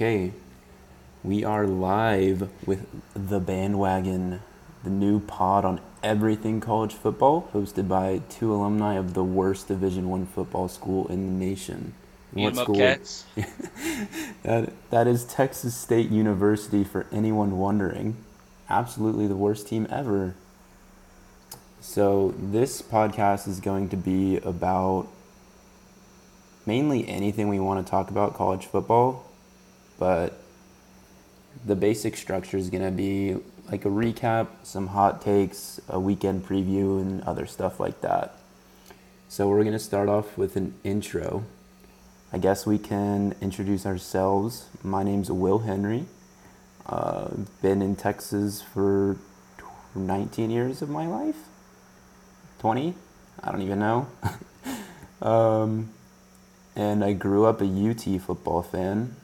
Okay, we are live with the bandwagon, the new pod on everything college football, hosted by two alumni of the worst Division One football school in the nation. Up, cats. That that is Texas State University for anyone wondering. Absolutely the worst team ever. So this podcast is going to be about mainly anything we want to talk about college football, but the basic structure is going to be like a recap, some hot takes, a weekend preview, and other stuff like that. So we're going to start off with an intro. I guess we can introduce ourselves. My name's Will Henry. Uh, been in Texas for 19 years of my life. 20? I don't even know. um, and I grew up a UT football fan,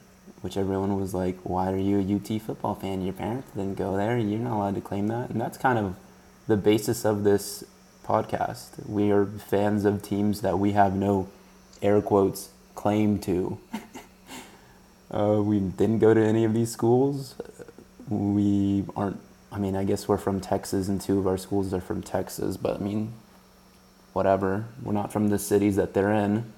which everyone was like, why are you a UT football fan? Your parents didn't go there. You're not allowed to claim that. And that's kind of the basis of this podcast. We are fans of teams that we have no air quotes claim to. uh, we didn't go to any of these schools. We aren't, I mean, I guess we're from Texas and two of our schools are from Texas, but I mean, whatever. We're not from the cities that they're in.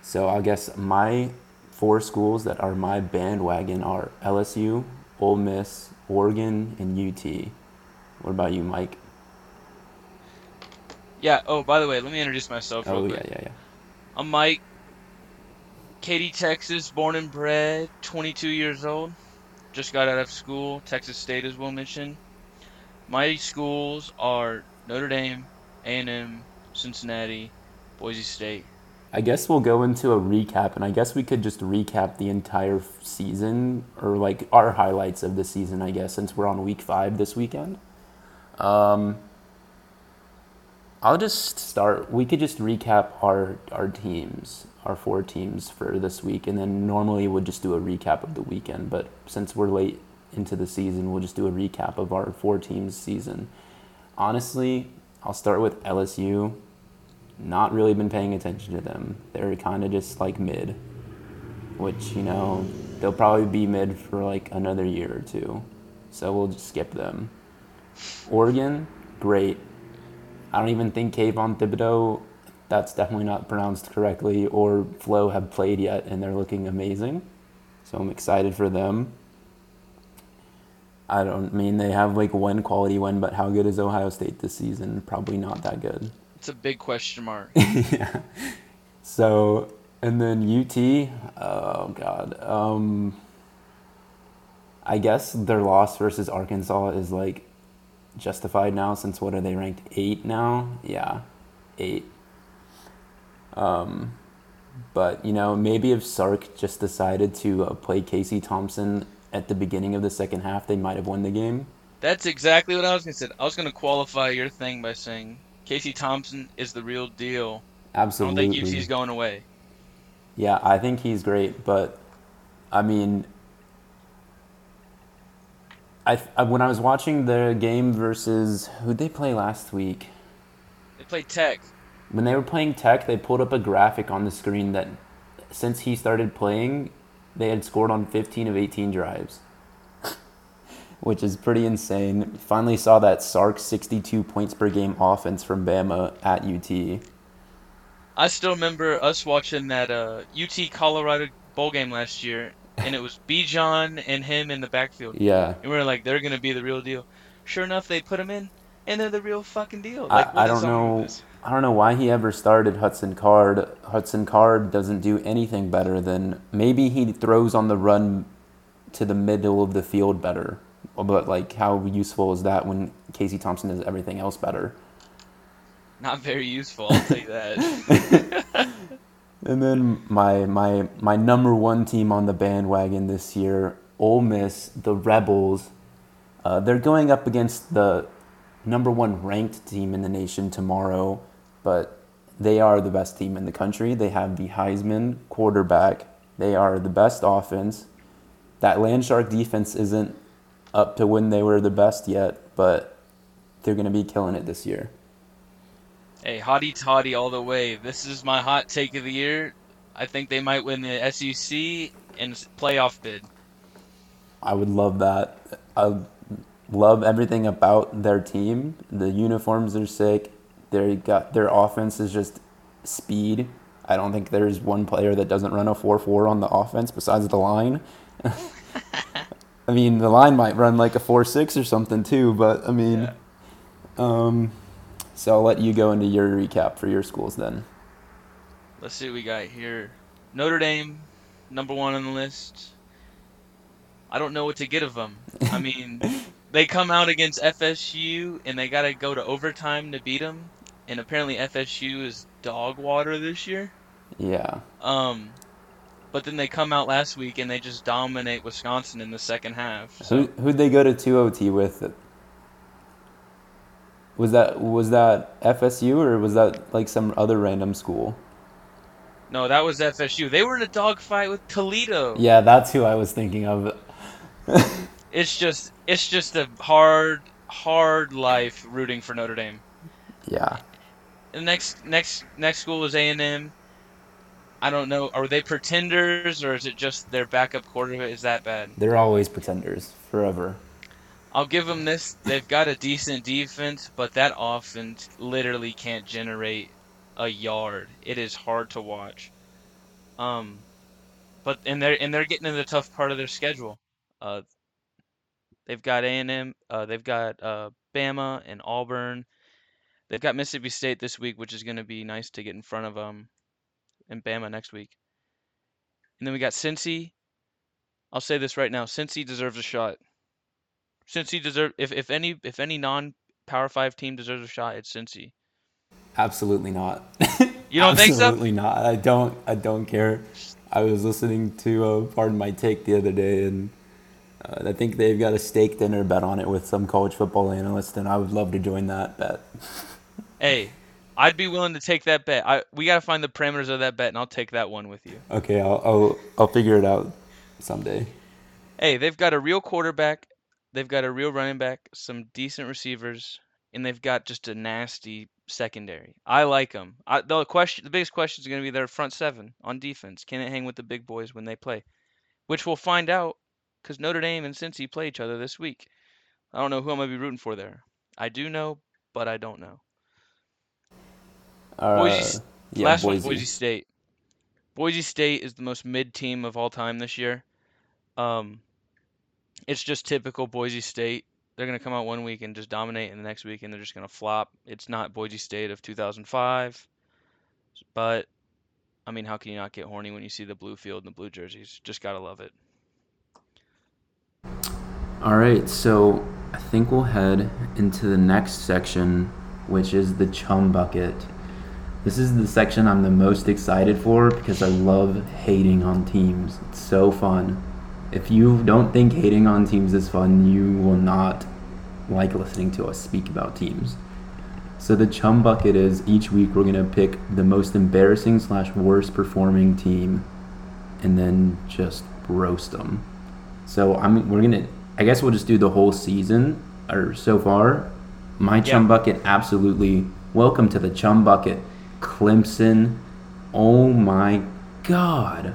So I guess my four schools that are my bandwagon are LSU, Ole Miss, Oregon, and UT. What about you, Mike? Yeah. Oh, by the way, let me introduce myself real Oh yeah, quick. yeah, yeah. I'm Mike. Katy, Texas, born and bred, 22 years old. Just got out of school, Texas State, as Will mentioned. My schools are Notre Dame, A&M, Cincinnati, Boise State. I guess we'll go into a recap, and I guess we could just recap the entire season or like our highlights of the season. I guess since we're on week five this weekend. Um, I'll just start. We could just recap our our teams, our four teams for this week, and then normally we'll just do a recap of the weekend. But since we're late into the season, we'll just do a recap of our four teams season. Honestly, I'll start with LSU not really been paying attention to them. They're kind of just like mid, which, you know, they'll probably be mid for like another year or two. So we'll just skip them. Oregon, great. I don't even think Kayvon Thibodeaux, that's definitely not pronounced correctly, or Flowe have played yet, and they're looking amazing. So I'm excited for them. I don't mean they have like one quality win, but how good is Ohio State this season? Probably not that good. It's a big question mark. yeah. So, and then UT, oh God. Um, I guess their loss versus Arkansas is like justified now since what are they ranked? Eight now? Yeah, eight. Um, but, you know, maybe if Sark just decided to uh, play Casey Thompson at the beginning of the second half, they might have won the game. That's exactly what I was gonna say. I was gonna qualify your thing by saying Casey Thompson is the real deal. Absolutely. I don't think UT's going away. Yeah, I think he's great, but I mean, I, I when I was watching the game versus who'd they play last week? They played Tech. When they were playing Tech, they pulled up a graphic on the screen that since he started playing, they had scored on 15 of 18 drives, which is pretty insane. Finally saw that Sark 62 points per game offense from Bama at UT. I still remember us watching that uh, UT Colorado bowl game last year, and it was Bijan and him in the backfield, Yeah. and we were like, they're gonna be the real deal. Sure enough, they put him in, and they're the real fucking deal. I, Like, what I don't know. I don't know why he ever started Hudson Card. Hudson Card doesn't do anything better than maybe he throws on the run to the middle of the field better. But like, how useful is that when Casey Thompson does everything else better? Not very useful. I'll tell you that. And then my my my number one team on the bandwagon this year, Ole Miss, the Rebels. Uh, they're going up against the number one ranked team in the nation tomorrow, but they are the best team in the country. They have the Heisman quarterback. They are the best offense. That Landshark defense isn't up to when they were the best yet, but they're going to be killing it this year. hey, hottie toddy all the way. This is my hot take of the year. I think they might win the SEC and playoff bid. I would love that. I love everything about their team. The uniforms are sick. They got their offense is just speed. I don't think there's one player that doesn't run a 4-4 on the offense besides the line. I mean, the line might run like a 4-6 or something too, but I mean Yeah. um so I'll let you go into your recap for your schools then. Let's see what we got here. Notre Dame, number one on the list. I don't know what to get of them. I mean, they come out against FSU and they got to go to overtime to beat them. And apparently FSU is dog water this year. Yeah. Um, but then they come out last week and they just dominate Wisconsin in the second half. So Who who'd they go to 2 OT with? Was that was that FSU or was that like some other random school? no, that was FSU. They were in a dogfight with Toledo. Yeah, that's who I was thinking of. It's just it's just a hard hard life rooting for Notre Dame. Yeah. The next next next school is A and M. I don't know. Are they pretenders or is it just their backup quarterback is that bad? They're always pretenders forever. I'll give them this. They've got a decent defense, but that offense literally can't generate a yard. It is hard to watch. Um, but and they're and they're getting in the tough part of their schedule. Uh, they've got A and M. Uh, they've got uh, Bama and Auburn. They've got Mississippi State this week, which is going to be nice to get in front of them, and Bama next week. And then we got Cincy. I'll say this right now: Cincy deserves a shot. Cincy deserve if, if any if any non Power Five team deserves a shot, it's Cincy. Absolutely not. You don't think so? Absolutely not. I don't. I don't care. I was listening to uh, Pardon My Take the other day, and uh, I think they've got a steak dinner bet on it with some college football analyst, and I would love to join that bet. Hey, I'd be willing to take that bet. I we gotta find the parameters of that bet, and I'll take that one with you. Okay, I'll I'll, I'll figure it out someday. Hey, they've got a real quarterback, they've got a real running back, some decent receivers, and they've got just a nasty secondary. I like them. I, the question, the biggest question is going to be their front seven on defense. Can it hang with the big boys when they play? Which we'll find out because Notre Dame and Cincy play each other this week. I don't know who I'm going to be rooting for there. I do know, but I don't know. Uh, Boise- yeah, Last Boise. one, Boise State. Boise State is the most mid team of all time this year. Um, it's just typical Boise State. They're gonna come out one week and just dominate, and the next week and they're just gonna flop. It's not Boise State of 2005, but I mean, how can you not get horny when you see the blue field and the blue jerseys? Just gotta love it. All right, so I think we'll head into the next section, which is the chum bucket. This is the section I'm the most excited for because I love hating on teams. It's so fun. If you don't think hating on teams is fun, you will not like listening to us speak about teams. So the chum bucket is each week we're gonna pick the most embarrassing slash worst performing team, and then just roast them. So I'm we're gonna I guess we'll just do the whole season or so far. My chum Yeah. bucket absolutely welcome to the chum bucket. Clemson. Oh my god.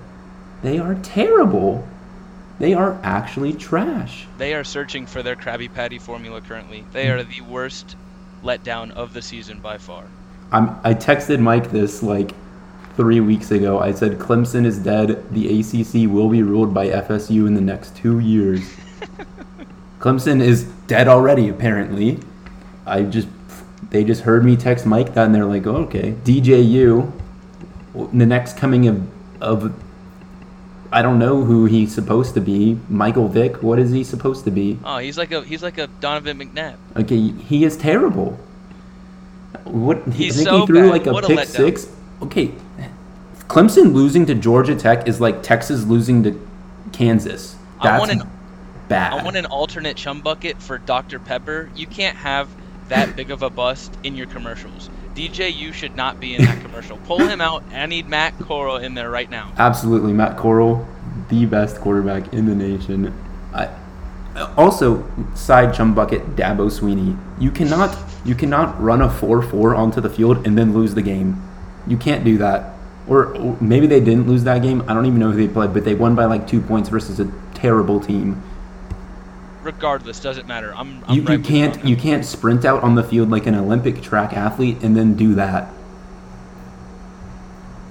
They are terrible. They are actually trash. They are searching for their Krabby Patty formula currently. They are the worst letdown of the season by far. I'm, I texted Mike this like three weeks ago. I said Clemson is dead. The ACC will be ruled by FSU in the next two years. Clemson is dead already, apparently. I just they just heard me text Mike that, and they're like, oh, "Okay, DJU, the next coming of of I don't know who he's supposed to be. Michael Vick, what is he supposed to be? Oh, he's like a he's like a Donovan McNabb. Okay, he is terrible. What he, He's I think so he threw bad. like a What pick letdown. six. Okay, Clemson losing to Georgia Tech is like Texas losing to Kansas. I want an bad. I want an alternate chum bucket for Dr. Pepper. You can't have that big of a bust in your commercials. DJ, you should not be in that commercial. Pull him out. I need Matt Corral in there right now. Absolutely, Matt Corral, the best quarterback in the nation. I, also, side chum bucket, Dabo Swinney. You cannot, you cannot run a four-four onto the field and then lose the game. You can't do that. or, or maybe they didn't lose that game. I don't even know who they played, but they won by like two points versus a terrible team. Regardless, doesn't matter. I'm. I'm You, right you can't you can't sprint out on the field like an Olympic track athlete and then do that.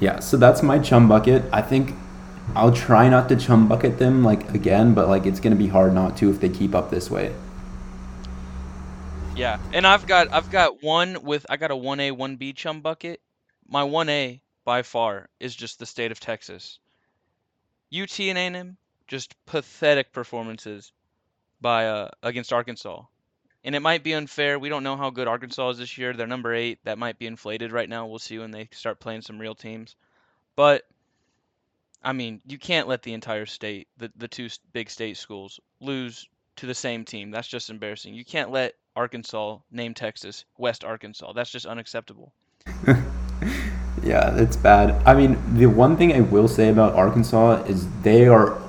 Yeah, so that's my chum bucket. I think I'll try not to chum bucket them like again, but like it's gonna be hard not to if they keep up this way. Yeah, and I've got I've got one with I got a one A one B chum bucket. My one A by far is just the state of Texas. UT and A&M just pathetic performances by uh against Arkansas. And it might be unfair. We don't know how good Arkansas is this year. They're number eight. That might be inflated right now. We'll see when they start playing some real teams. But I mean, you can't let the entire state, the the two big state schools, lose to the same team. That's just embarrassing. You can't let Arkansas name Texas West Arkansas. That's just unacceptable. Yeah, it's bad. I mean, the one thing I will say about Arkansas is they are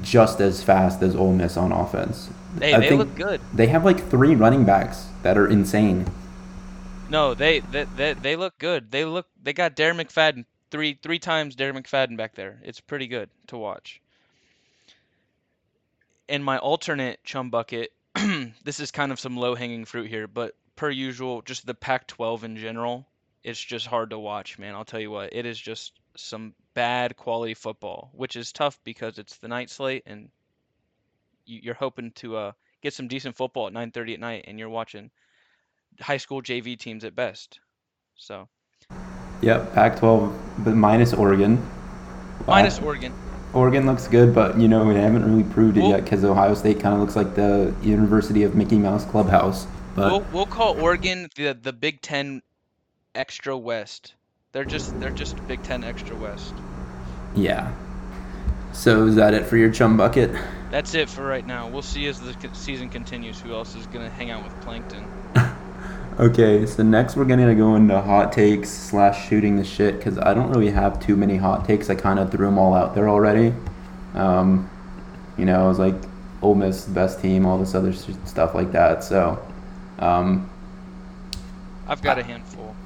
just as fast as Ole Miss on offense. Hey, I they look good. They have like three running backs that are insane. No, they they, they they look good. They look they got Darren McFadden three three times Darren McFadden back there. It's pretty good to watch. In my alternate chum bucket, this is kind of some low hanging fruit here, but per usual, just the Pac-12 in general, it's just hard to watch, man. I'll tell you what, it is just some bad quality football, which is tough because it's the night slate and you, you're hoping to uh, get some decent football at 9:30 at night, and you're watching high school JV teams at best. So Yep, Pac-12, but minus Oregon. minus Wow. Oregon. Oregon looks good, but you know we haven't really proved it Well- yet because Ohio State kind of looks like the University of Mickey Mouse Clubhouse. But We'll we'll call Oregon the the Big Ten extra West. They're just they're just Big Ten extra West. yeah. So is that it for your chum bucket? That's it for right now. We'll see as the season continues who else is gonna hang out with Plankton. Okay, so next we're gonna go into hot takes slash shooting the shit because I don't really have too many hot takes. I kind of threw them all out there already. Um, you know, I was like, Ole Miss best team, all this other stuff like that. So, um, I've got a handful.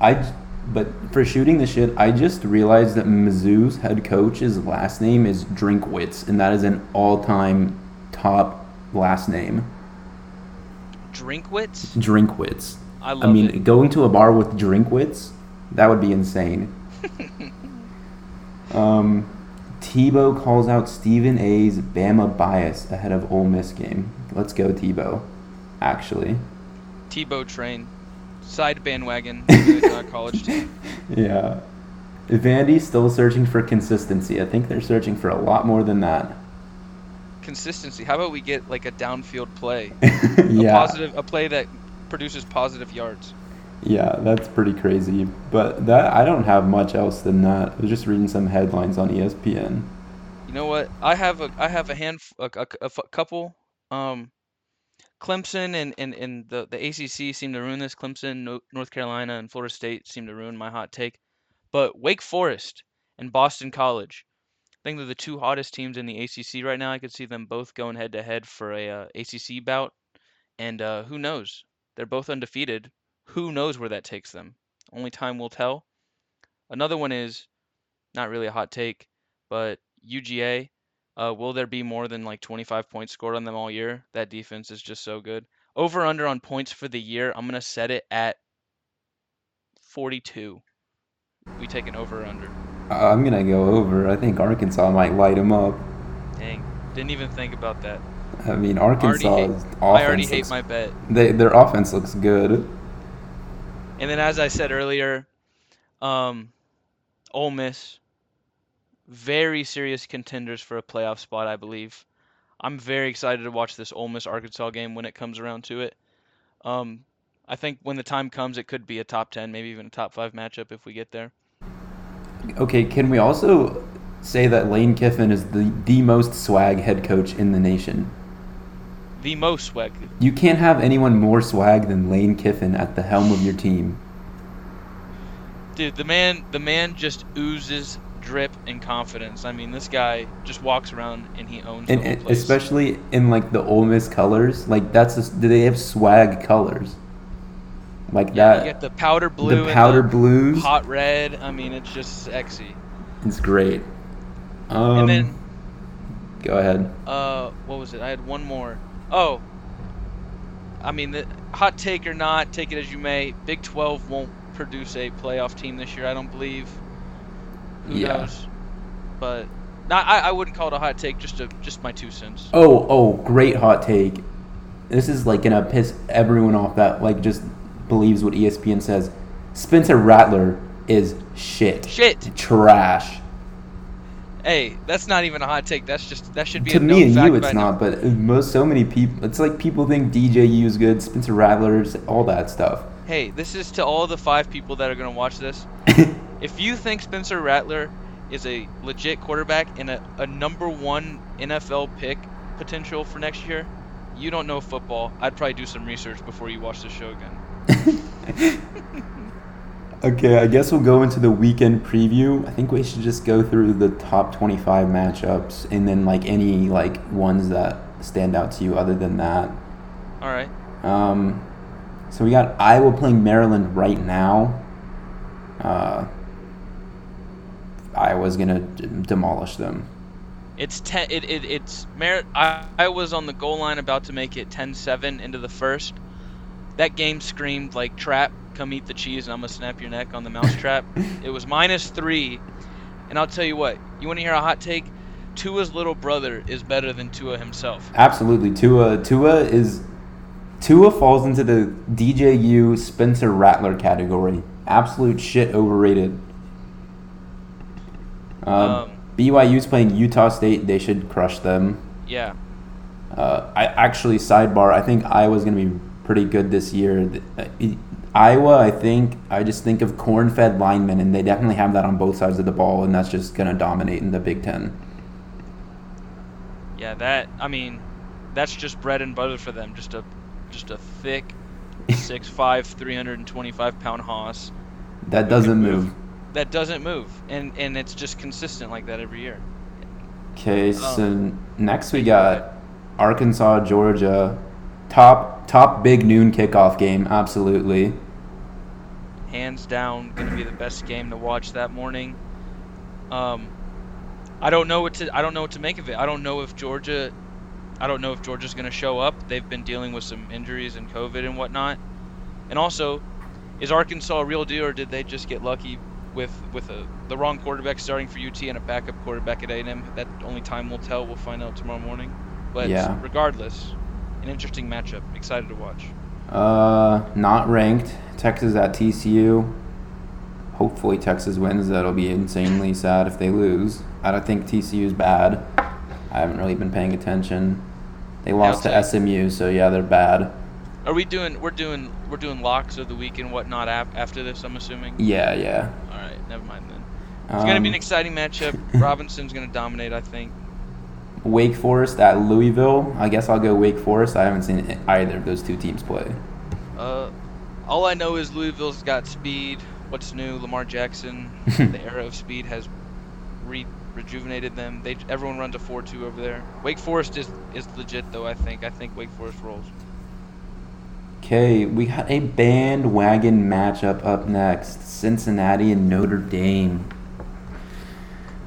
I, but for shooting the shit, I just realized that Mizzou's head coach's last name is Drinkwitz, and that is an all-time top last name. Drinkwitz? Drinkwitz. I love I mean, it. going to a bar with Drinkwitz, that would be insane. um, Tebow calls out Stephen A's Bama bias ahead of Ole Miss game. Let's go, Tebow. Actually, Tebow train. Side bandwagon our college team. yeah. Vandy's still searching for consistency. I think they're searching for a lot more than that. Consistency. How about we get like a downfield play? yeah. A positive a play that produces positive yards. Yeah, that's pretty crazy. But that I don't have much else than that. I was just reading some headlines on ESPN. You know what? I have a I have a hand a couple. Um, Clemson and, and, and the the ACC seem to ruin this. Clemson, North Carolina, and Florida State seem to ruin my hot take. But Wake Forest and Boston College, I think they're the two hottest teams in the ACC right now. I could see them both going head to head for a uh, ACC bout, and uh, who knows? They're both undefeated. Who knows where that takes them? Only time will tell. Another one is not really a hot take, but UGA. Uh, will there be more than like 25 points scored on them all year? That defense is just so good. Over under on points for the year, I'm gonna set it at 42. We take an over or under. I'm gonna go over. I think Arkansas might light them up. Dang, didn't even think about that. I mean, I already Arkansas hate, I already hate looks, my bet. they, their offense looks good. And then, as I said earlier, um, Ole Miss, very serious contenders for a playoff spot, I believe. I'm very excited to watch this Ole Miss Arkansas game when it comes around to it. Um, I think when the time comes, it could be a top 10, maybe even a top 5 matchup if we get there. Okay, can we also say that Lane Kiffin is the, the most swag head coach in the nation? The most swag. You can't have anyone more swag than Lane Kiffin at the helm of your team. Dude, the man the man just oozes drip and confidence. I mean, this guy just walks around and he owns And, the whole and place. especially in like the Ole Miss colors, like that's just, do they have swag colors? like Yeah, that. you get the powder blue, the powder the blues. hot red. I mean, it's just sexy. It's great. Um, and then, go ahead. uh, what was it? I had one more. Oh, I mean, the hot take or not, take it as you may. Big 12 won't produce a playoff team this year. I don't believe. Who Yeah. knows? But not. I, I wouldn't call it a hot take. Just a just my two cents. Oh, oh, great hot take. This is like gonna piss everyone off that like just believes what ESPN says. Spencer Rattler is shit. Shit. Trash. Hey, that's not even a hot take. That's just that should be to a me and you, it's not. But most so many people, it's like people think DJU is good, Spencer Rattler's, all that stuff. Hey, this is to all the five people that are gonna watch this. If you think Spencer Rattler is a legit quarterback and a, a number one NFL pick potential for next year, you don't know football. I'd probably do some research before you watch the show again. okay, I guess we'll go into the weekend preview. I think we should just go through the top 25 matchups and then like any like ones that stand out to you other than that. All right. Um, so we got Iowa playing Maryland right now. Uh, Iowa's gonna d- demolish them. It's ten. It, it it's Mer- I, I was on the goal line about to make it 10-7 into the first. That game screamed like trap. Come eat the cheese, and I'm gonna snap your neck on the mouse trap. It was minus three, and I'll tell you what. You want to hear a hot take? Tua's little brother is better than Tua himself. Absolutely, Tua. Tua is Tua falls into the DJU Spencer Rattler category. Absolute shit, overrated. Um, Um, BYU's playing Utah State. They should crush them. Yeah. Uh, I actually sidebar. I think Iowa's going to be pretty good this year. Uh, Iowa, I think I just think of corn-fed linemen, and they definitely have that on both sides of the ball, and that's just going to dominate in the Big Ten. Yeah. That. I mean, that's just bread and butter for them. Just a, just a thick, 6'5", 325 pound hoss That doesn't move. that doesn't move, and and it's just consistent like that every year. Okay, so next we got Arkansas, Georgia, top top big noon kickoff game. Absolutely. hands down going to be the best game to watch that morning. Um, I don't know what to I don't know what to make of it. I don't know if Georgia, I don't know if Georgia's going to show up. They've been dealing with some injuries and COVID and whatnot. And also, is Arkansas a real deal or did they just get lucky with with a the wrong quarterback starting for UT and a backup quarterback at A&M? That only time will tell. We'll find out tomorrow morning. But Yeah. regardless, an interesting matchup. Excited to watch. Uh, not ranked. Texas at TCU. Hopefully Texas wins. That'll be insanely sad if they lose. I don't think TCU is bad. I haven't really been paying attention. They lost to SMU, so yeah, they're bad. Are we doing? We're doing. We're doing locks of the week and whatnot after this. I'm assuming. Yeah, yeah. All right, never mind then. It's gonna be an Um, exciting matchup. Robinson's gonna dominate, I think. Wake Forest at Louisville. I guess I'll go Wake Forest. I haven't seen either of those two teams play. Uh, all I know is Louisville's got speed. What's new? Lamar Jackson. the era of speed has re- rejuvenated them. They everyone runs a 4-2 over there. Wake Forest is is legit though. I think. I think Wake Forest rolls. Okay, we got a bandwagon matchup up next. Cincinnati and Notre Dame.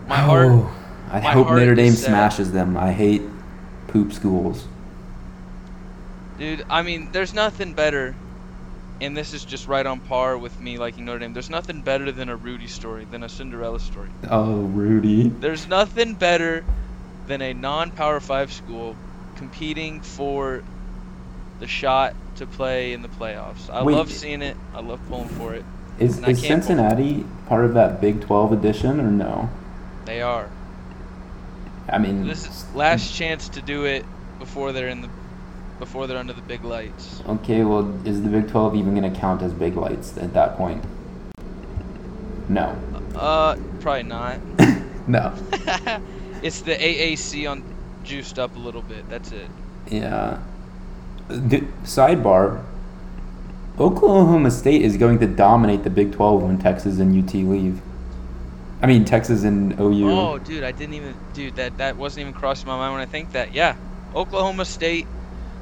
My heart. Oh, I my hope heart Notre Dame smashes them. I hate poop schools. Dude, I mean, there's nothing better, and this is just right on par with me liking Notre Dame. There's nothing better than a Rudy story, than a Cinderella story. Oh, Rudy. There's nothing better than a non-power five school competing for the shot to play in the playoffs. I Wait. love seeing it. I love pulling for it. Is, is Cincinnati part of that Big 12 edition or no? They are. I mean, This is last chance to do it before they're in the before they're under the big lights. okay, well, is the Big 12 even going to count as big lights at that point? No. Uh, probably not. no. it's the AAC on juiced up a little bit. That's it. Yeah. The, sidebar Oklahoma State is going to dominate the Big 12 when Texas and UT leave. I mean, Texas and OU. Oh, dude, I didn't even, dude, that that wasn't even crossing my mind when I think that. Yeah, Oklahoma State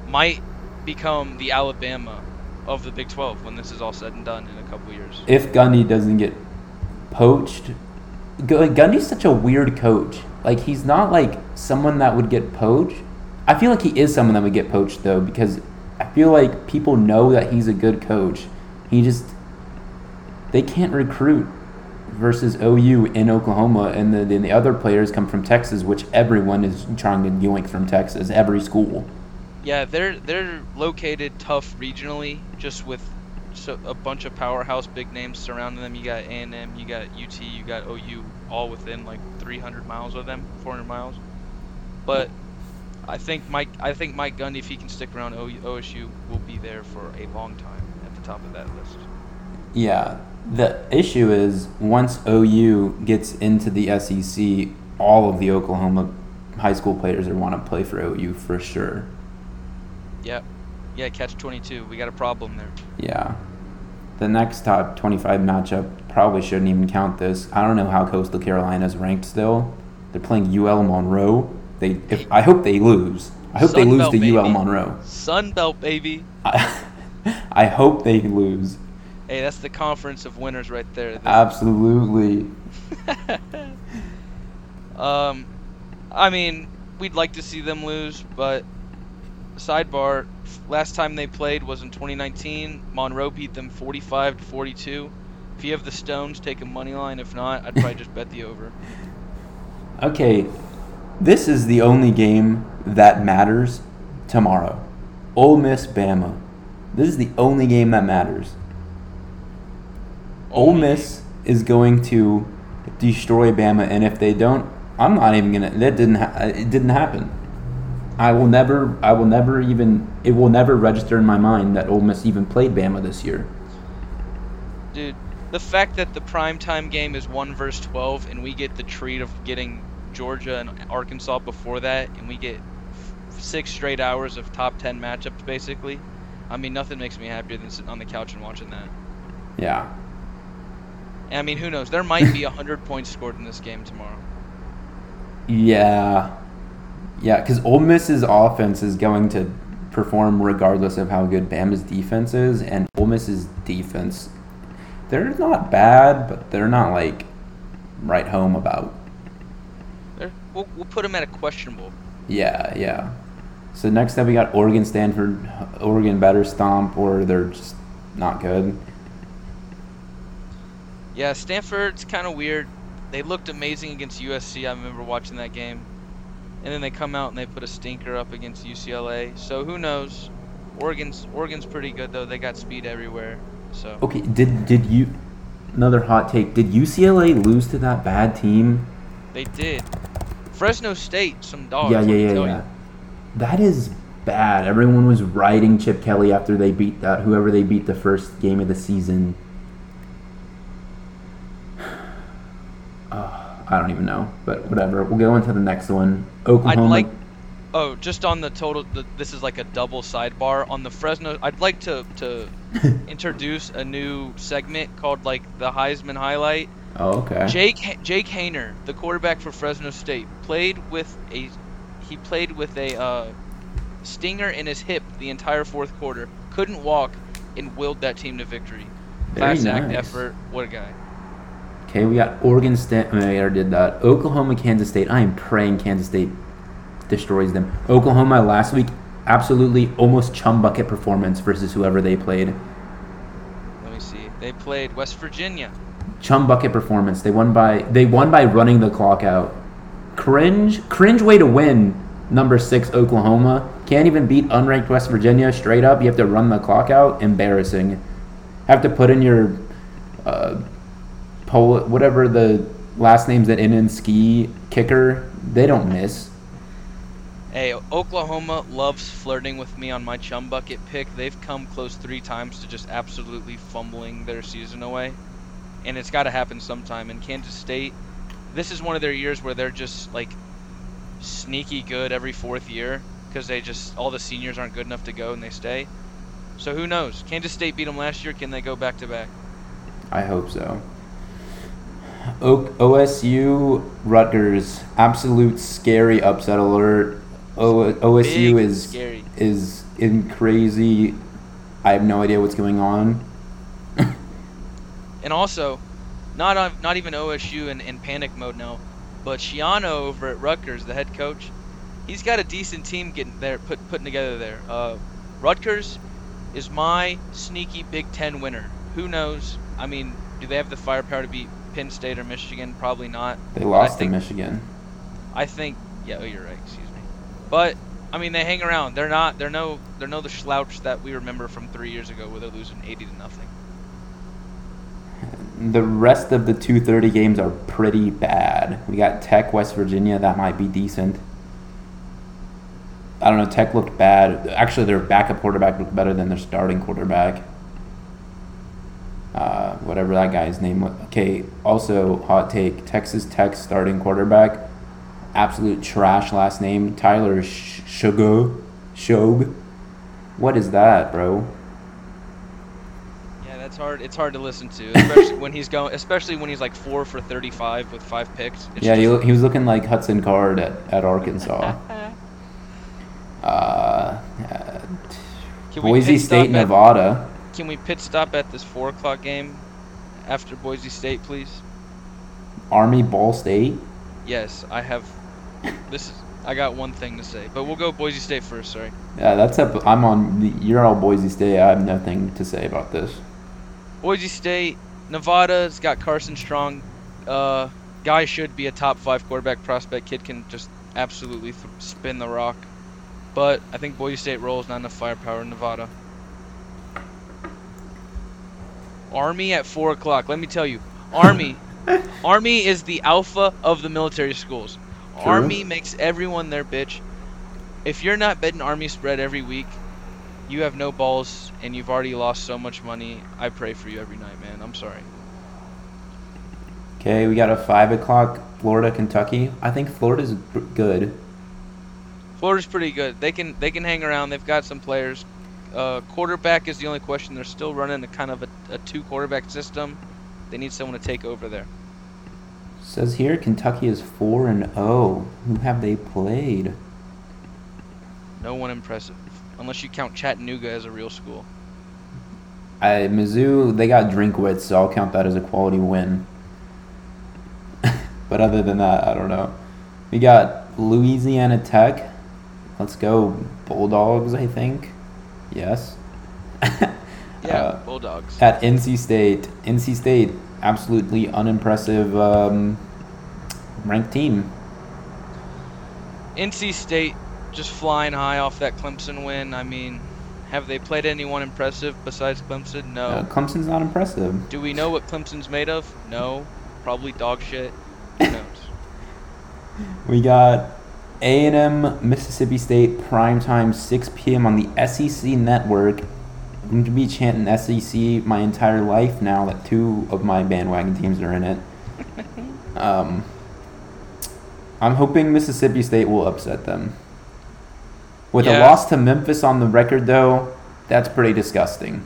might become the Alabama of the Big 12 when this is all said and done in a couple years. If Gundy doesn't get poached, Gu- Gundy's such a weird coach. Like he's not like someone that would get poached. I feel like he is someone that would get poached though because I feel like people know that he's a good coach. He just they can't recruit versus OU in Oklahoma, and then the other players come from Texas, which everyone is trying to yoink from Texas. Every school. Yeah, they're they're located tough regionally, just with so a bunch of powerhouse big names surrounding them. You got A&M, you got UT, you got OU, all within like 300 miles of them, 400 miles. But I think Mike, I think Mike Gundy, if he can stick around OSU, will be there for a long time at the top of that list. Yeah. The issue is once OU gets into the SEC, all of the Oklahoma high school players are want to play for OU for sure. Yep. Yeah, catch 22. We got a problem there. Yeah. The next top 25 matchup probably shouldn't even count this. I don't know how Coastal Carolina's ranked still. They're playing UL Monroe. They if I hope they lose. I hope they lose to UL. Monroe. Sun Belt, baby. I, I hope they lose. Hey, that's the conference of winners right there. Absolutely. Um, I mean, we'd like to see them lose, but sidebar: last time they played was in 2019. Monroe beat them 45 to 42. If you have the stones, take a money line. If not, I'd probably just bet the over. Okay, this is the only game that matters tomorrow. Ole Miss Bama. This is the only game that matters. Ole Miss is going to destroy Bama, and if they don't, I'm not even gonna. That didn't. Ha- it didn't happen. I will never. I will never even. It will never register in my mind that Ole Miss even played Bama this year. Dude, the fact that the primetime game is 1 verse 12 and we get the treat of getting Georgia and Arkansas before that and we get f- six straight hours of top 10 matchups basically. I mean, nothing makes me happier than sitting on the couch and watching that. Yeah. And I mean, who knows? There might be 100 points scored in this game tomorrow. Yeah. Yeah, because Ole Miss's offense is going to perform regardless of how good Bama's defense is, and Ole Miss's defense, they're not bad, but they're not like right home about. We'll, we'll put them at a questionable. Yeah, yeah. So next up, we got Oregon, Stanford. Oregon better stomp, or they're just not good. Yeah, Stanford's kind of weird. They looked amazing against USC. I remember watching that game. And then they come out and they put a stinker up against UCLA. So who knows? Oregon's Oregon's pretty good though. They got speed everywhere. So Okay, did did you? Another hot take. Did UCLA lose to that bad team? they did. Fresno State, some dogs. yeah, yeah, yeah, yeah. you. That is bad. Everyone was riding Chip Kelly after they beat that whoever they beat the first game of the season. Uh, I don't even know, but whatever. We'll go into the next one. Oklahoma. I'd like. Oh, just on the total. The, this is like a double sidebar on the Fresno. I'd like to to introduce a new segment called like the Heisman highlight. oh, okay. Jake Jake Haener, the quarterback for Fresno State, played with a he played with a uh, stinger in his hip the entire fourth quarter. Couldn't walk and willed that team to victory. Very Class act effort. What a guy. Okay, we got Oregon State. I already did that. Oklahoma, Kansas State. I am praying Kansas State destroys them. Oklahoma last week, absolutely almost chum bucket performance versus whoever they played. Let me see. They played West Virginia. chum bucket performance. They won by they won by running the clock out. Cringe, cringe way to win. Number six Oklahoma can't even beat unranked West Virginia straight up. You have to run the clock out. Embarrassing. Have to put in your uh, Pol- whatever the last names that in and ski kicker. They don't miss. Hey, Oklahoma loves flirting with me on my chum bucket pick. They've come close three times to just absolutely fumbling their season away. And it's got to happen sometime. And Kansas State, this is one of their years where they're just like sneaky good every fourth year because they just, all the seniors aren't good enough to go and they stay. So who knows? Kansas State beat them last year. Can they go back to back? I hope so. O- OSU Rutgers absolute scary upset alert. O- OSU Big is scary. is in crazy I have no idea what's going on. And also, not not even OSU in, in panic mode now, but Schiano over at Rutgers, the head coach, he's got a decent team getting there, put putting together there. Uh, Rutgers is my sneaky Big Ten winner. Who knows? I mean, do they have the firepower to beat Penn State or Michigan? Probably not. They lost think, to Michigan. I think. Yeah, oh, you're right. Excuse me. But I mean, they hang around. They're not. They're no. They're no the slouch that we remember from three years ago, where they're losing 80 to nothing. The rest of the 2:30 games are pretty bad. We got Tech, West Virginia. That might be decent. I don't know. Tech looked bad. Actually, their backup quarterback looked better than their starting quarterback. Uh, whatever that guy's name was. Okay. Also, hot take: Texas Tech starting quarterback, absolute trash last name. Tyler Sh- Shogo, Shog. What is that, bro? Yeah, that's hard. It's hard to listen to, especially when he's going. Especially when he's like four for 35 with five picks. It's yeah, he, just- he was looking like Hudson Card at, at Arkansas. uh, uh, Boise State, at- Nevada. Can we pit stop at this four o'clock game after Boise State, please? Army, Ball State. Yes, I have. This is. I got one thing to say, but we'll go Boise State first. Sorry. Yeah, that's up. I'm on. the- You're all Boise State. I have nothing to say about this. Boise State, Nevada's got Carson Strong. Uh, guy should be a top five quarterback prospect. Kid can just absolutely th- spin the rock. But I think Boise State rolls not enough firepower in Nevada. Army at four o'clock. Let me tell you, Army, Army is the alpha of the military schools. True. Army makes everyone their bitch. If you're not betting Army spread every week, you have no balls and you've already lost so much money. I pray for you every night, man. I'm sorry. Okay, we got a five o'clock Florida, Kentucky. I think Florida's good. Florida's pretty good. They can they can hang around. They've got some players. Uh, quarterback is the only question. They're still running a kind of a, a two quarterback system. They need someone to take over there. Says here Kentucky is four and zero. Who have they played? No one impressive, unless you count Chattanooga as a real school. I Mizzou. They got Drinkwitz, so I'll count that as a quality win. but other than that, I don't know. We got Louisiana Tech. Let's go Bulldogs. I think. Yes. Yeah, Uh, Bulldogs. at NC State. NC State, absolutely unimpressive um, ranked team. NC State just flying high off that Clemson win. I mean, have they played anyone impressive besides Clemson? No. Uh, Clemson's not impressive. Do we know what Clemson's made of? No. Probably dog shit. Who knows? We got A&M Mississippi State primetime 6 p.m. on the SEC network. I'm going to be chanting SEC my entire life now that two of my bandwagon teams are in it. Um, I'm hoping Mississippi State will upset them. With a loss to Memphis on the record, though, that's pretty disgusting.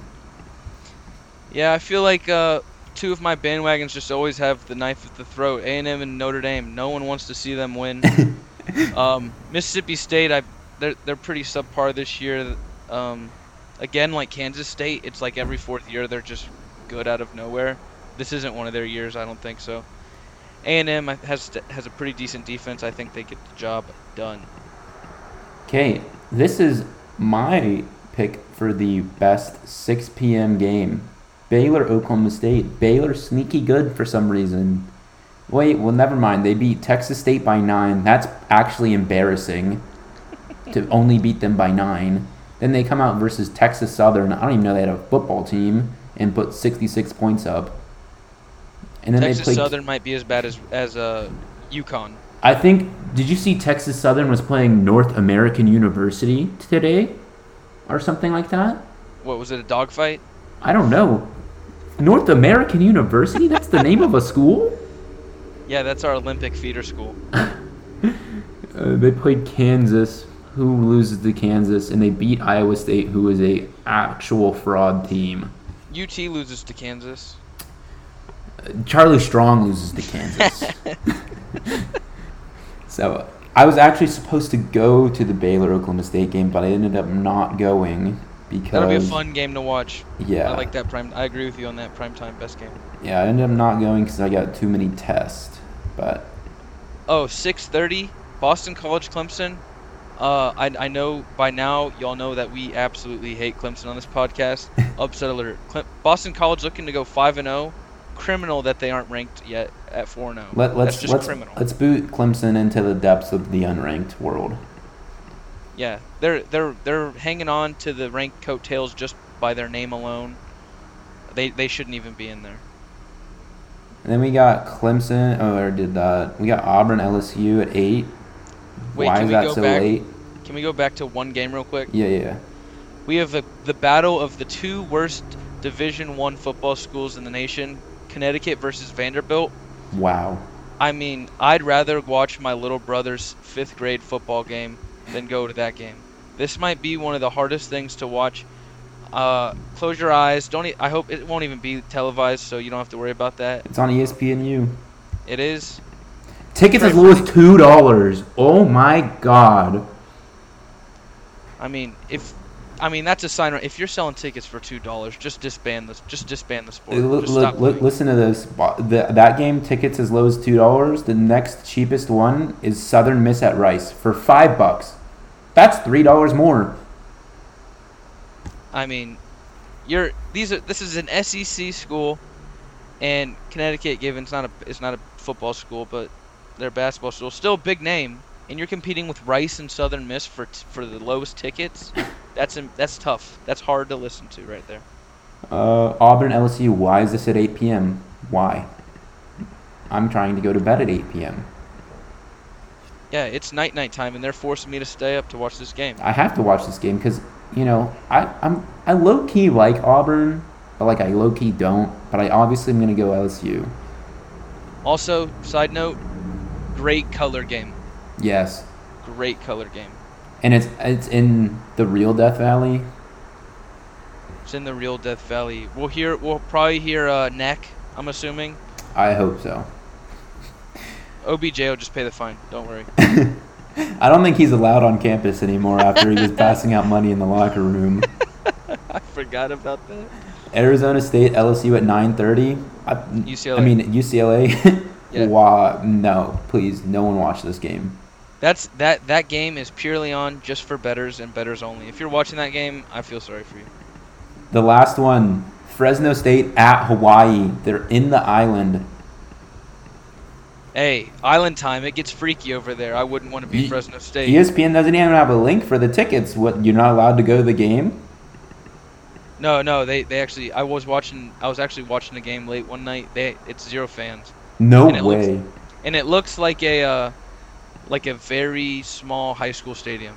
Yeah, I feel like uh, two of my bandwagons just always have the knife at the throat. A&M and Notre Dame. No one wants to see them win. um, Mississippi State, I they're they're pretty subpar this year. Um, again, like Kansas State, it's like every fourth year they're just good out of nowhere. This isn't one of their years. I don't think so. A&M has has a pretty decent defense. I think they get the job done. Okay, this is my pick for the best 6 p.m. game. Baylor, Oklahoma State. Baylor sneaky good for some reason. Wait, well, never mind. They beat Texas State by nine. That's actually embarrassing to only beat them by nine. Then they come out versus Texas Southern. I don't even know they had a football team and put 66 points up. And then Texas they played. Southern might be as bad as as uh, UConn. I think. Did you see Texas Southern was playing North American University today, or something like that? What was it? A dogfight? I don't know. North American University? That's the name of a school? Yeah, that's our Olympic feeder school. Uh, they played Kansas, who loses to Kansas, and they beat Iowa State, who is a actual fraud team. UT loses to Kansas. Uh, Charlie Strong loses to Kansas. so I was actually supposed to go to the Baylor Oklahoma State game, but I ended up not going. because That'll be a fun game to watch. Yeah, I like that prime. I agree with you on that prime time best game. Yeah, I ended up not going because I got too many tests. But Oh, 6:30, Boston College Clemson. Uh, I, I know by now y'all know that we absolutely hate Clemson on this podcast. Upset alert. Cle- Boston College looking to go 5 and 0. Criminal that they aren't ranked yet at 4 0. let, let's That's just let's criminal. let's boot Clemson into the depths of the unranked world. Yeah, they're they're they're hanging on to the ranked coattails just by their name alone. They they shouldn't even be in there. And then we got Clemson. Oh, or did that? We got Auburn, LSU at eight. Wait, Why can is we that go so back? late? Can we go back to one game real quick? Yeah, yeah. We have the, the battle of the two worst Division One football schools in the nation: Connecticut versus Vanderbilt. Wow. I mean, I'd rather watch my little brother's fifth grade football game than go to that game. This might be one of the hardest things to watch. Uh, close your eyes. Don't. E- I hope it won't even be televised, so you don't have to worry about that. It's on ESPNU. It is. Tickets as low as two dollars. Oh my god. I mean, if. I mean, that's a sign. If you're selling tickets for two dollars, just disband this. Just disband the sport. Look, Just stop look, listen to this. The, that game tickets as low as two dollars. The next cheapest one is Southern Miss at Rice for five bucks. That's three dollars more. I mean, you're these are this is an SEC school, and Connecticut, given it's not a it's not a football school, but they're a basketball school, still a big name, and you're competing with Rice and Southern Miss for t- for the lowest tickets. That's that's tough. That's hard to listen to right there. Uh, Auburn, LSU. Why is this at eight p.m.? Why? I'm trying to go to bed at eight p.m. Yeah, it's night night time, and they're forcing me to stay up to watch this game. I have to watch this game because you know I I'm I low key like Auburn, but like I low key don't. But I obviously am gonna go LSU. Also, side note, great color game. Yes, Great color game. and it's it's in the real Death Valley. It's in the real Death Valley. We'll hear. We'll probably hear uh, Neck. I'm assuming. I hope so. OBJ will just pay the fine. Don't worry. I don't think he's allowed on campus anymore after he was passing out money in the locker room. I forgot about that. Arizona State, LSU at 9:30. I, UCLA. I mean UCLA. Yeah. Wow, no, please, no one watch this game. That's that that game is purely on just for betters and betters only. If you're watching that game, I feel sorry for you. The last one, Fresno State at Hawaii. They're in the island. Hey, Island time, it gets freaky over there. I wouldn't want to be Ye- Fresno State. ESPN doesn't even have a link for the tickets. What you're not allowed to go to the game? No, no, they they actually I was watching I was actually watching the game late one night. They it's zero fans. No And it looks- way. And it looks like a uh, like a very small high school stadium.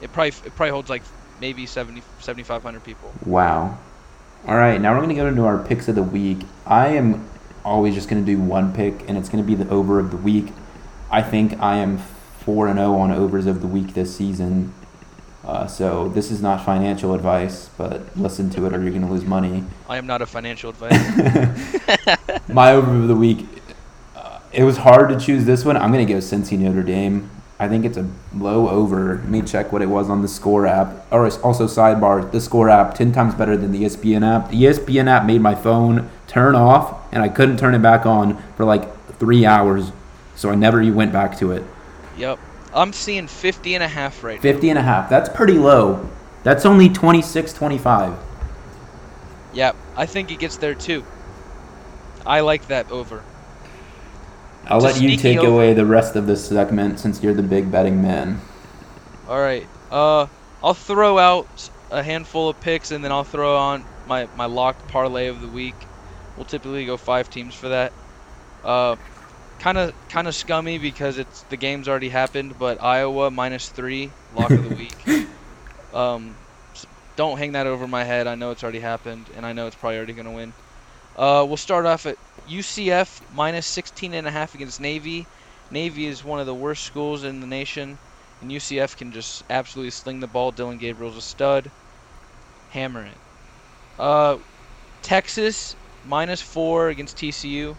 It probably it probably holds like maybe 70 7500 people. Wow. All right, now we're gonna go into our picks of the week. I am always just gonna do one pick, and it's gonna be the over of the week. I think I am four and zero on overs of the week this season. Uh, so this is not financial advice, but listen to it or you're gonna lose money. I am not a financial advisor. My over of the week. Uh, it was hard to choose this one. I'm gonna go Cincy Notre Dame. I think it's a low over. Let me check what it was on the Score app. Or it's also sidebar, the Score app ten times better than the ESPN app. The ESPN app made my phone turn off, and I couldn't turn it back on for like three hours. So I never even went back to it. yep. I'm seeing 50 and a half right now. 50 and a half. That's pretty low. That's only 26, 25. Yep. I think it gets there too. I like that over. I'll let you take over. away the rest of this segment since you're the big betting man. All right. Uh, I'll throw out a handful of picks and then I'll throw on my my locked parlay of the week. We'll typically go five teams for that. Uh, kind of kind of scummy because it's the game's already happened, but Iowa minus three lock of the week. Um, don't hang that over my head. I know it's already happened and I know it's probably already gonna win. Uh, we'll start off at UCF minus 16 and a half against Navy. Navy is one of the worst schools in the nation and UCF can just absolutely sling the ball. Dillon Gabriel's a stud. Hammer it. Uh, Texas minus four against TCU.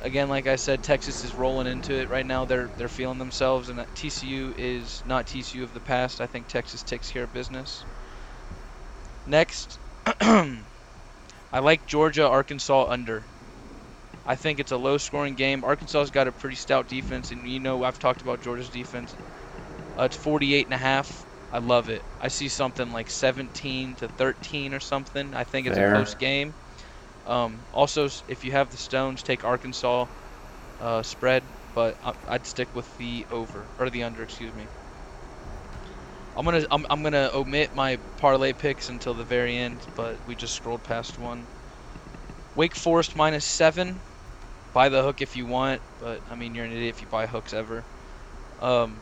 Again, like I said, Texas is rolling into it right now. They're they're feeling themselves, and TCU is not TCU of the past. I think Texas takes care of business. Next, I like Georgia Arkansas under. I think it's a low scoring game. Arkansas's got a pretty stout defense, and you know I've talked about Georgia's defense. Uh, it's 48 and a half. I love it. I see something like 17 to 13 or something. I think it's Fair. a close game. Um, also, if you have the Stones, take Arkansas uh, spread, but I'd stick with the over or the under. Excuse me. I'm gonna I'm, I'm gonna omit my parlay picks until the very end, but we just scrolled past one. Wake Forest minus seven. Buy the hook if you want, but I mean you're an idiot if you buy hooks ever. Um,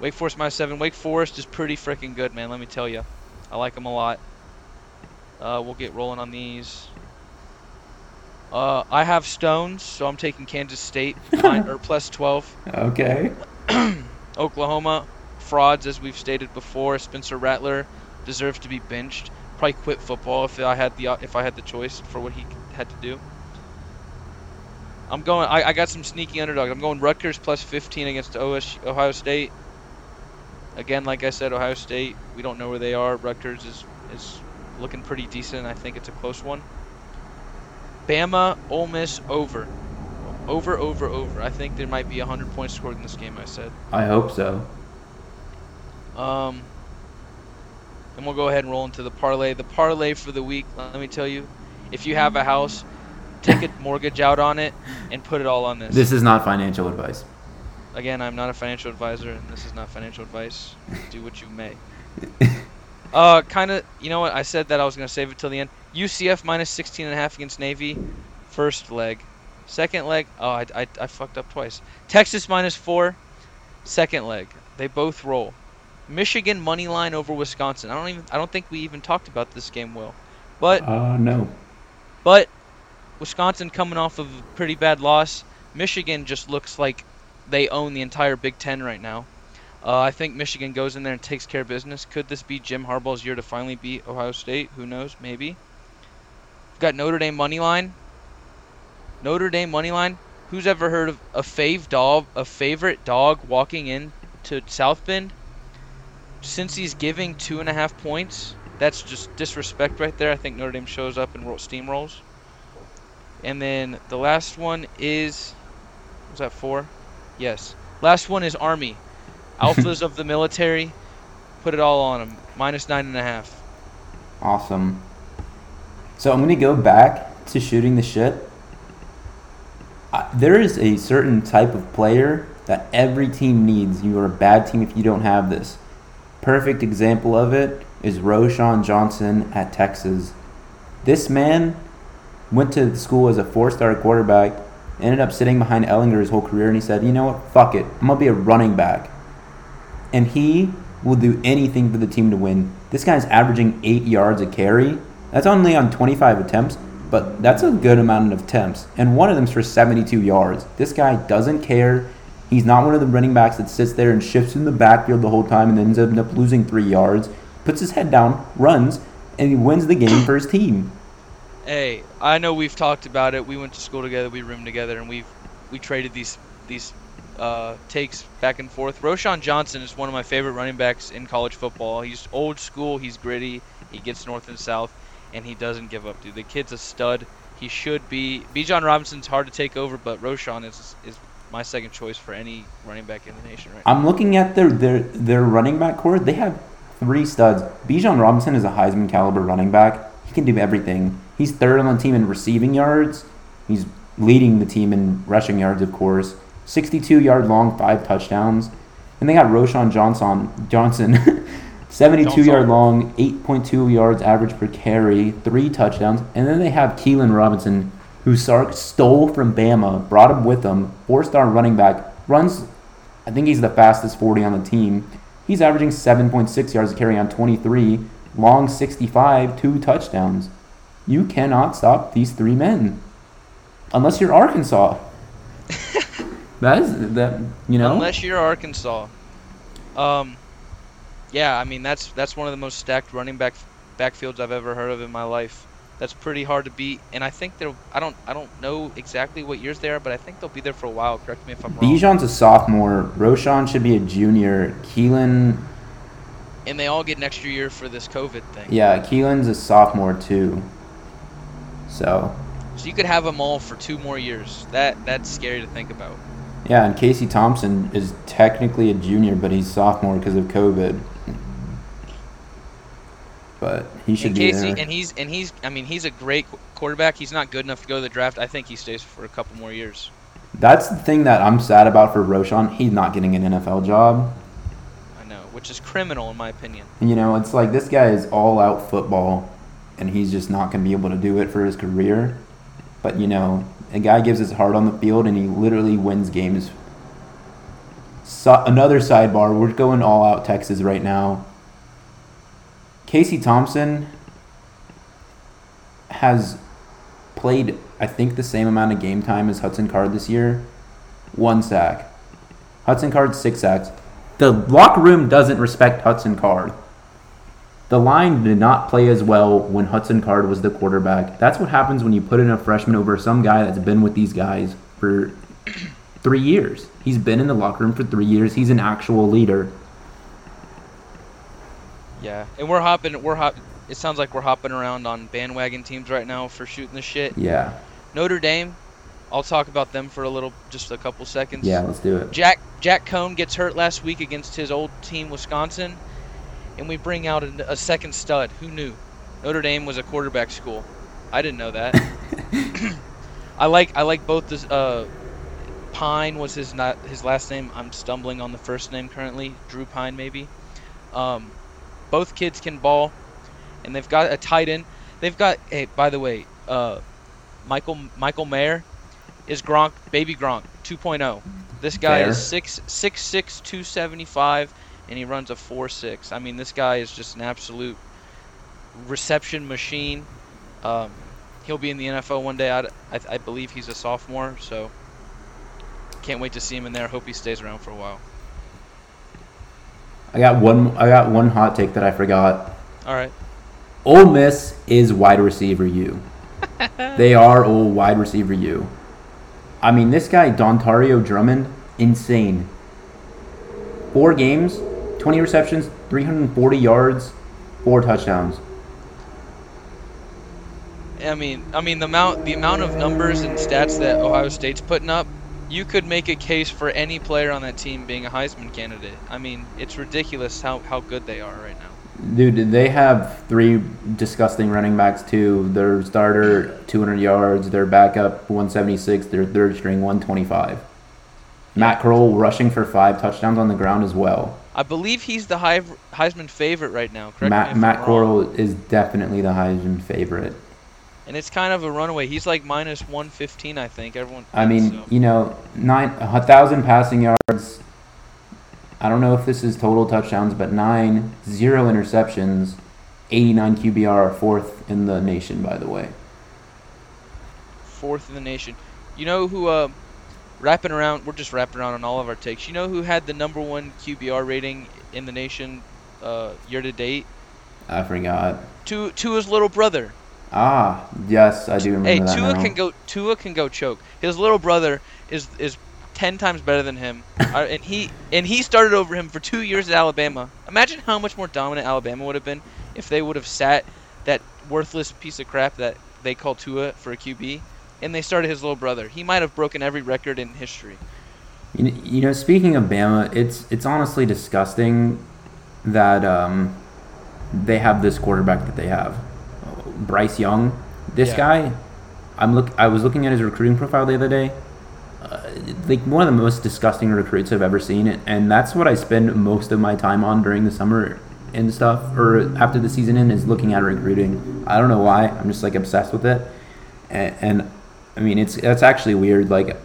Wake Forest minus seven. Wake Forest is pretty freaking good, man. Let me tell you, I like them a lot. Uh, we'll get rolling on these. Uh, I have Stones, so I'm taking Kansas State nine, or plus 12. Okay. Oklahoma frauds, as we've stated before. Spencer Rattler deserves to be benched. Probably quit football if I had the if I had the choice for what he had to do. I'm going. I, I got some sneaky underdog. I'm going Rutgers plus 15 against OS, Ohio State. Again, like I said, Ohio State. We don't know where they are. Rutgers is is looking pretty decent. I think it's a close one. Bama, Ole Miss over. Over, over, over. I think there might be 100 points scored in this game. I said. I hope so. Um, and we'll go ahead and roll into the parlay. The parlay for the week, let me tell you, if you have a house, take a mortgage out on it and put it all on this. This is not financial advice. Again, I'm not a financial advisor, and this is not financial advice. Do what you may. Uh, kind of, you know what? I said that I was going to save it till the end. UCF minus 16 and a half against Navy, first leg. Second leg, oh, I, I, I fucked up twice. Texas minus four, second leg. They both roll. Michigan money line over Wisconsin. I don't even, I don't think we even talked about this game, Will. But Uh, no. but Wisconsin coming off of a pretty bad loss. Michigan just looks like they own the entire Big Ten right now. Uh, I think Michigan goes in there and takes care of business. Could this be Jim Harbaugh's year to finally beat Ohio State? Who knows? Maybe. We've got Notre Dame money line. Notre Dame money line. Who's ever heard of a fave dog, a favorite dog walking in to South Bend? Cincy's giving two and a half points, that's just disrespect right there. I think Notre Dame shows up and steamrolls. And then the last one is, was that four? Yes. Last one is Army. Alphas of the military. Put it all on them. Minus nine and a half. Awesome. So I'm gonna go back to shooting the shit. I, there is a certain type of player that every team needs. You are a bad team if you don't have this. Perfect example of it is Roschon Johnson at Texas. This man went to school as a four-star quarterback, ended up sitting behind Ehlinger his whole career, and he said, "You know what? Fuck it. I'm gonna be a running back." And he will do anything for the team to win. This guy's averaging eight yards a carry. That's only on 25 attempts, but that's a good amount of attempts. And one of them's for 72 yards. This guy doesn't care. He's not one of the running backs that sits there and shifts in the backfield the whole time and ends up losing three yards. Puts his head down, runs, and he wins the game for his team. Hey, I know we've talked about it. We went to school together. We roomed together, and we've we traded these these uh, takes back and forth. Roschon Johnson is one of my favorite running backs in college football. He's old school. He's gritty. He gets north and south, and he doesn't give up, dude. The kid's a stud. He should be. Bijan Robinson's hard to take over, but Roschon is is my second choice for any running back in the nation right. I'm looking at their their their running back core. They have three studs. Bijan Robinson is a Heisman caliber running back. He can do everything. He's third on the team in receiving yards. He's leading the team in rushing yards, of course. 62 yard long, five touchdowns. And they got Roschon Johnson Johnson, 72 yard long, 8.2 yards average per carry, three touchdowns. And then they have Keilan Robinson, who Sark stole from Bama, brought him with him, four star running back, runs I think he's the fastest 40 on the team. He's averaging 7.6 yards a carry on 23, long 65, two touchdowns. You cannot stop these three men. Unless you're Arkansas. that is that you know Unless you're Arkansas. Um, yeah, I mean that's that's one of the most stacked running back backfields I've ever heard of in my life. That's pretty hard to beat, and I think they'll. I don't. I don't know exactly what years they are, but I think they'll be there for a while. Correct me if I'm wrong. Bijan's a sophomore. Roschon should be a junior. Keilan and they all get an extra year for this COVID thing. Yeah, Keilan's a sophomore too. So So you could have them all for two more years. That that's scary to think about. yeah, and Casey Thompson is technically a junior, but he's sophomore because of COVID. But he should And be Casey, there. and he's and he's I mean he's a great quarterback. He's not good enough to go to the draft. I think he stays for a couple more years. That's the thing that I'm sad about for Roschon. He's not getting an NFL job. I know, which is criminal in my opinion. You know, it's like this guy is all out football, and he's just not going to be able to do it for his career. But, you know, a guy gives his heart on the field, and he literally wins games. So, another sidebar we're going all out Texas right now. Casey Thompson has played, I think, the same amount of game time as Hudson Card this year. One sack. Hudson Card, six sacks. The locker room doesn't respect Hudson Card. The line did not play as well when Hudson Card was the quarterback. That's what happens when you put in a freshman over some guy that's been with these guys for three years. He's been in the locker room for three years. He's an actual leader. Yeah, and we're hopping. We're hop. It sounds like we're hopping around on bandwagon teams right now for shooting the shit. Yeah. Notre Dame. I'll talk about them for a little, just a couple seconds. Yeah, let's do it. Jack Jack Coan gets hurt last week against his old team Wisconsin, and we bring out a, a second stud. Who knew? Notre Dame was a quarterback school. I didn't know that. I like I like both this. Uh, Pyne was his not his last name. I'm stumbling on the first name currently. Drew Pyne maybe. Um, both kids can ball, and they've got a tight end. They've got. Hey, by the way, uh, Michael Michael Mayer is Gronk, baby Gronk 2.0. This guy Fair. is six six six two seventy five, and he runs a four six. I mean, this guy is just an absolute reception machine. Um, he'll be in the NFL one day. I, I, I believe he's a sophomore, so can't wait to see him in there. Hope he stays around for a while. I got one. I got one hot take that I forgot. All right. Ole Miss is wide receiver U. they are all wide receiver U. I mean, this guy Dontario Drummond, insane. Four games, twenty receptions, three hundred and forty yards, four touchdowns. I mean, I mean the amount the amount of numbers and stats that Ohio State's putting up, you could make a case for any player on that team being a Heisman candidate. I mean, it's ridiculous how, how good they are right now. Dude, they have three disgusting running backs too. Their starter, 200 yards. Their backup, 176. Their third string, 125. Matt Corral rushing for five touchdowns on the ground as well. I believe he's the Heisman favorite right now. Correct Matt Matt. Corral is definitely the Heisman favorite. And it's kind of a runaway. He's like minus 115, I think. Everyone. I mean, so. you know, nine a thousand passing yards. I don't know if this is total touchdowns, but nine, zero interceptions, 89 QBR, fourth in the nation, by the way. fourth in the nation. You know who? Uh, wrapping around. We're just wrapping around on all of our takes. You know who had the number one QBR rating in the nation uh, year to date? I forgot. Tu Tua's little brother. Ah, yes, I do remember Hey, that Tua now. can go. Tua can go choke. His little brother is is ten times better than him, and he and he started over him for two years at Alabama. Imagine how much more dominant Alabama would have been if they would have sat that worthless piece of crap that they call Tua for a QB, and they started his little brother. He might have broken every record in history. You know, speaking of Bama, it's it's honestly disgusting that um, they have this quarterback that they have, Bryce Young. This Yeah. guy, I'm look. I was looking at his recruiting profile the other day. Uh, like one of the most disgusting recruits I've ever seen, and that's what I spend most of my time on during the summer and stuff, or after the season in, is looking at recruiting. I don't know why. I'm just like obsessed with it, and, and I mean it's that's actually weird. Like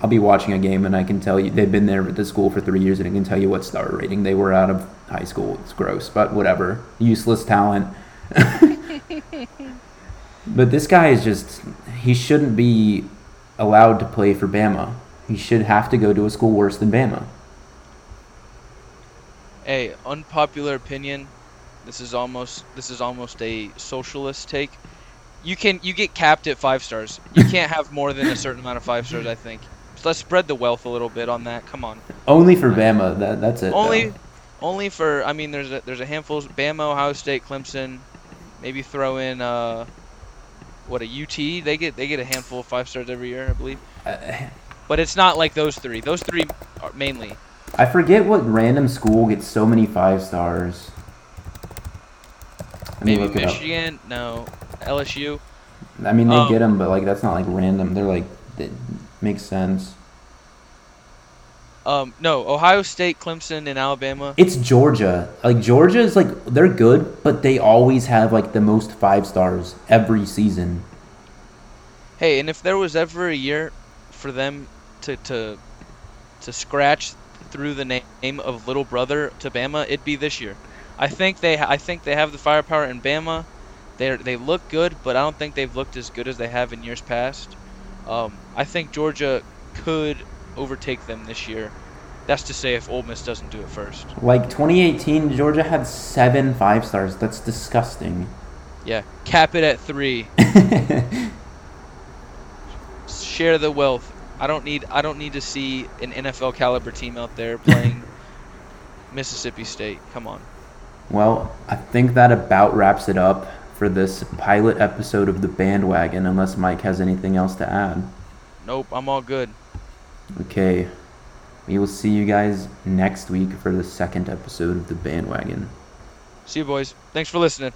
I'll be watching a game and I can tell you they've been there at the school for three years and I can tell you what star rating they were out of high school. It's gross, but whatever. Useless talent. but this guy is just he shouldn't be allowed to play for Bama. He should have to go to a school worse than Bama. Hey, unpopular opinion. This is almost this is almost a socialist take. You can you get capped at five stars. You can't have more than a certain amount of five stars. I think. So let's spread the wealth a little bit on that. Come on. Only for Bama. That that's it. Only, though. Only for I mean, there's a there's a handful. Bama, Ohio State, Clemson. Maybe throw in uh, what a UT. They get they get a handful of five stars every year, I believe. Uh, But it's not like those three. Those three are mainly. I forget what random school gets so many five stars. Maybe look it up. Michigan. No, LSU. I mean, they Um, get them, but like that's not like random. They're like it makes sense. Um, no, Ohio State, Clemson, and Alabama. It's Georgia. Like Georgia is like they're good, but they always have like the most five stars every season. Hey, and if there was ever a year for them to to to scratch through the name of little brother to Bama, it'd be this year. I think they I think they have the firepower in Bama. They they look good, but I don't think they've looked as good as they have in years past. Um, I think Georgia could overtake them this year. That's to say if Ole Miss doesn't do it first. Like 2018, Georgia had seven five stars. That's disgusting. Yeah, cap it at three. Share the wealth. I don't need I don't need to see an NFL caliber team out there playing Mississippi State. Come on. Well, I think that about wraps it up for this pilot episode of the bandwagon. Unless Mike has anything else to add. Nope, I'm all good. Okay. We will see you guys next week for the second episode of the bandwagon. See you boys. Thanks for listening.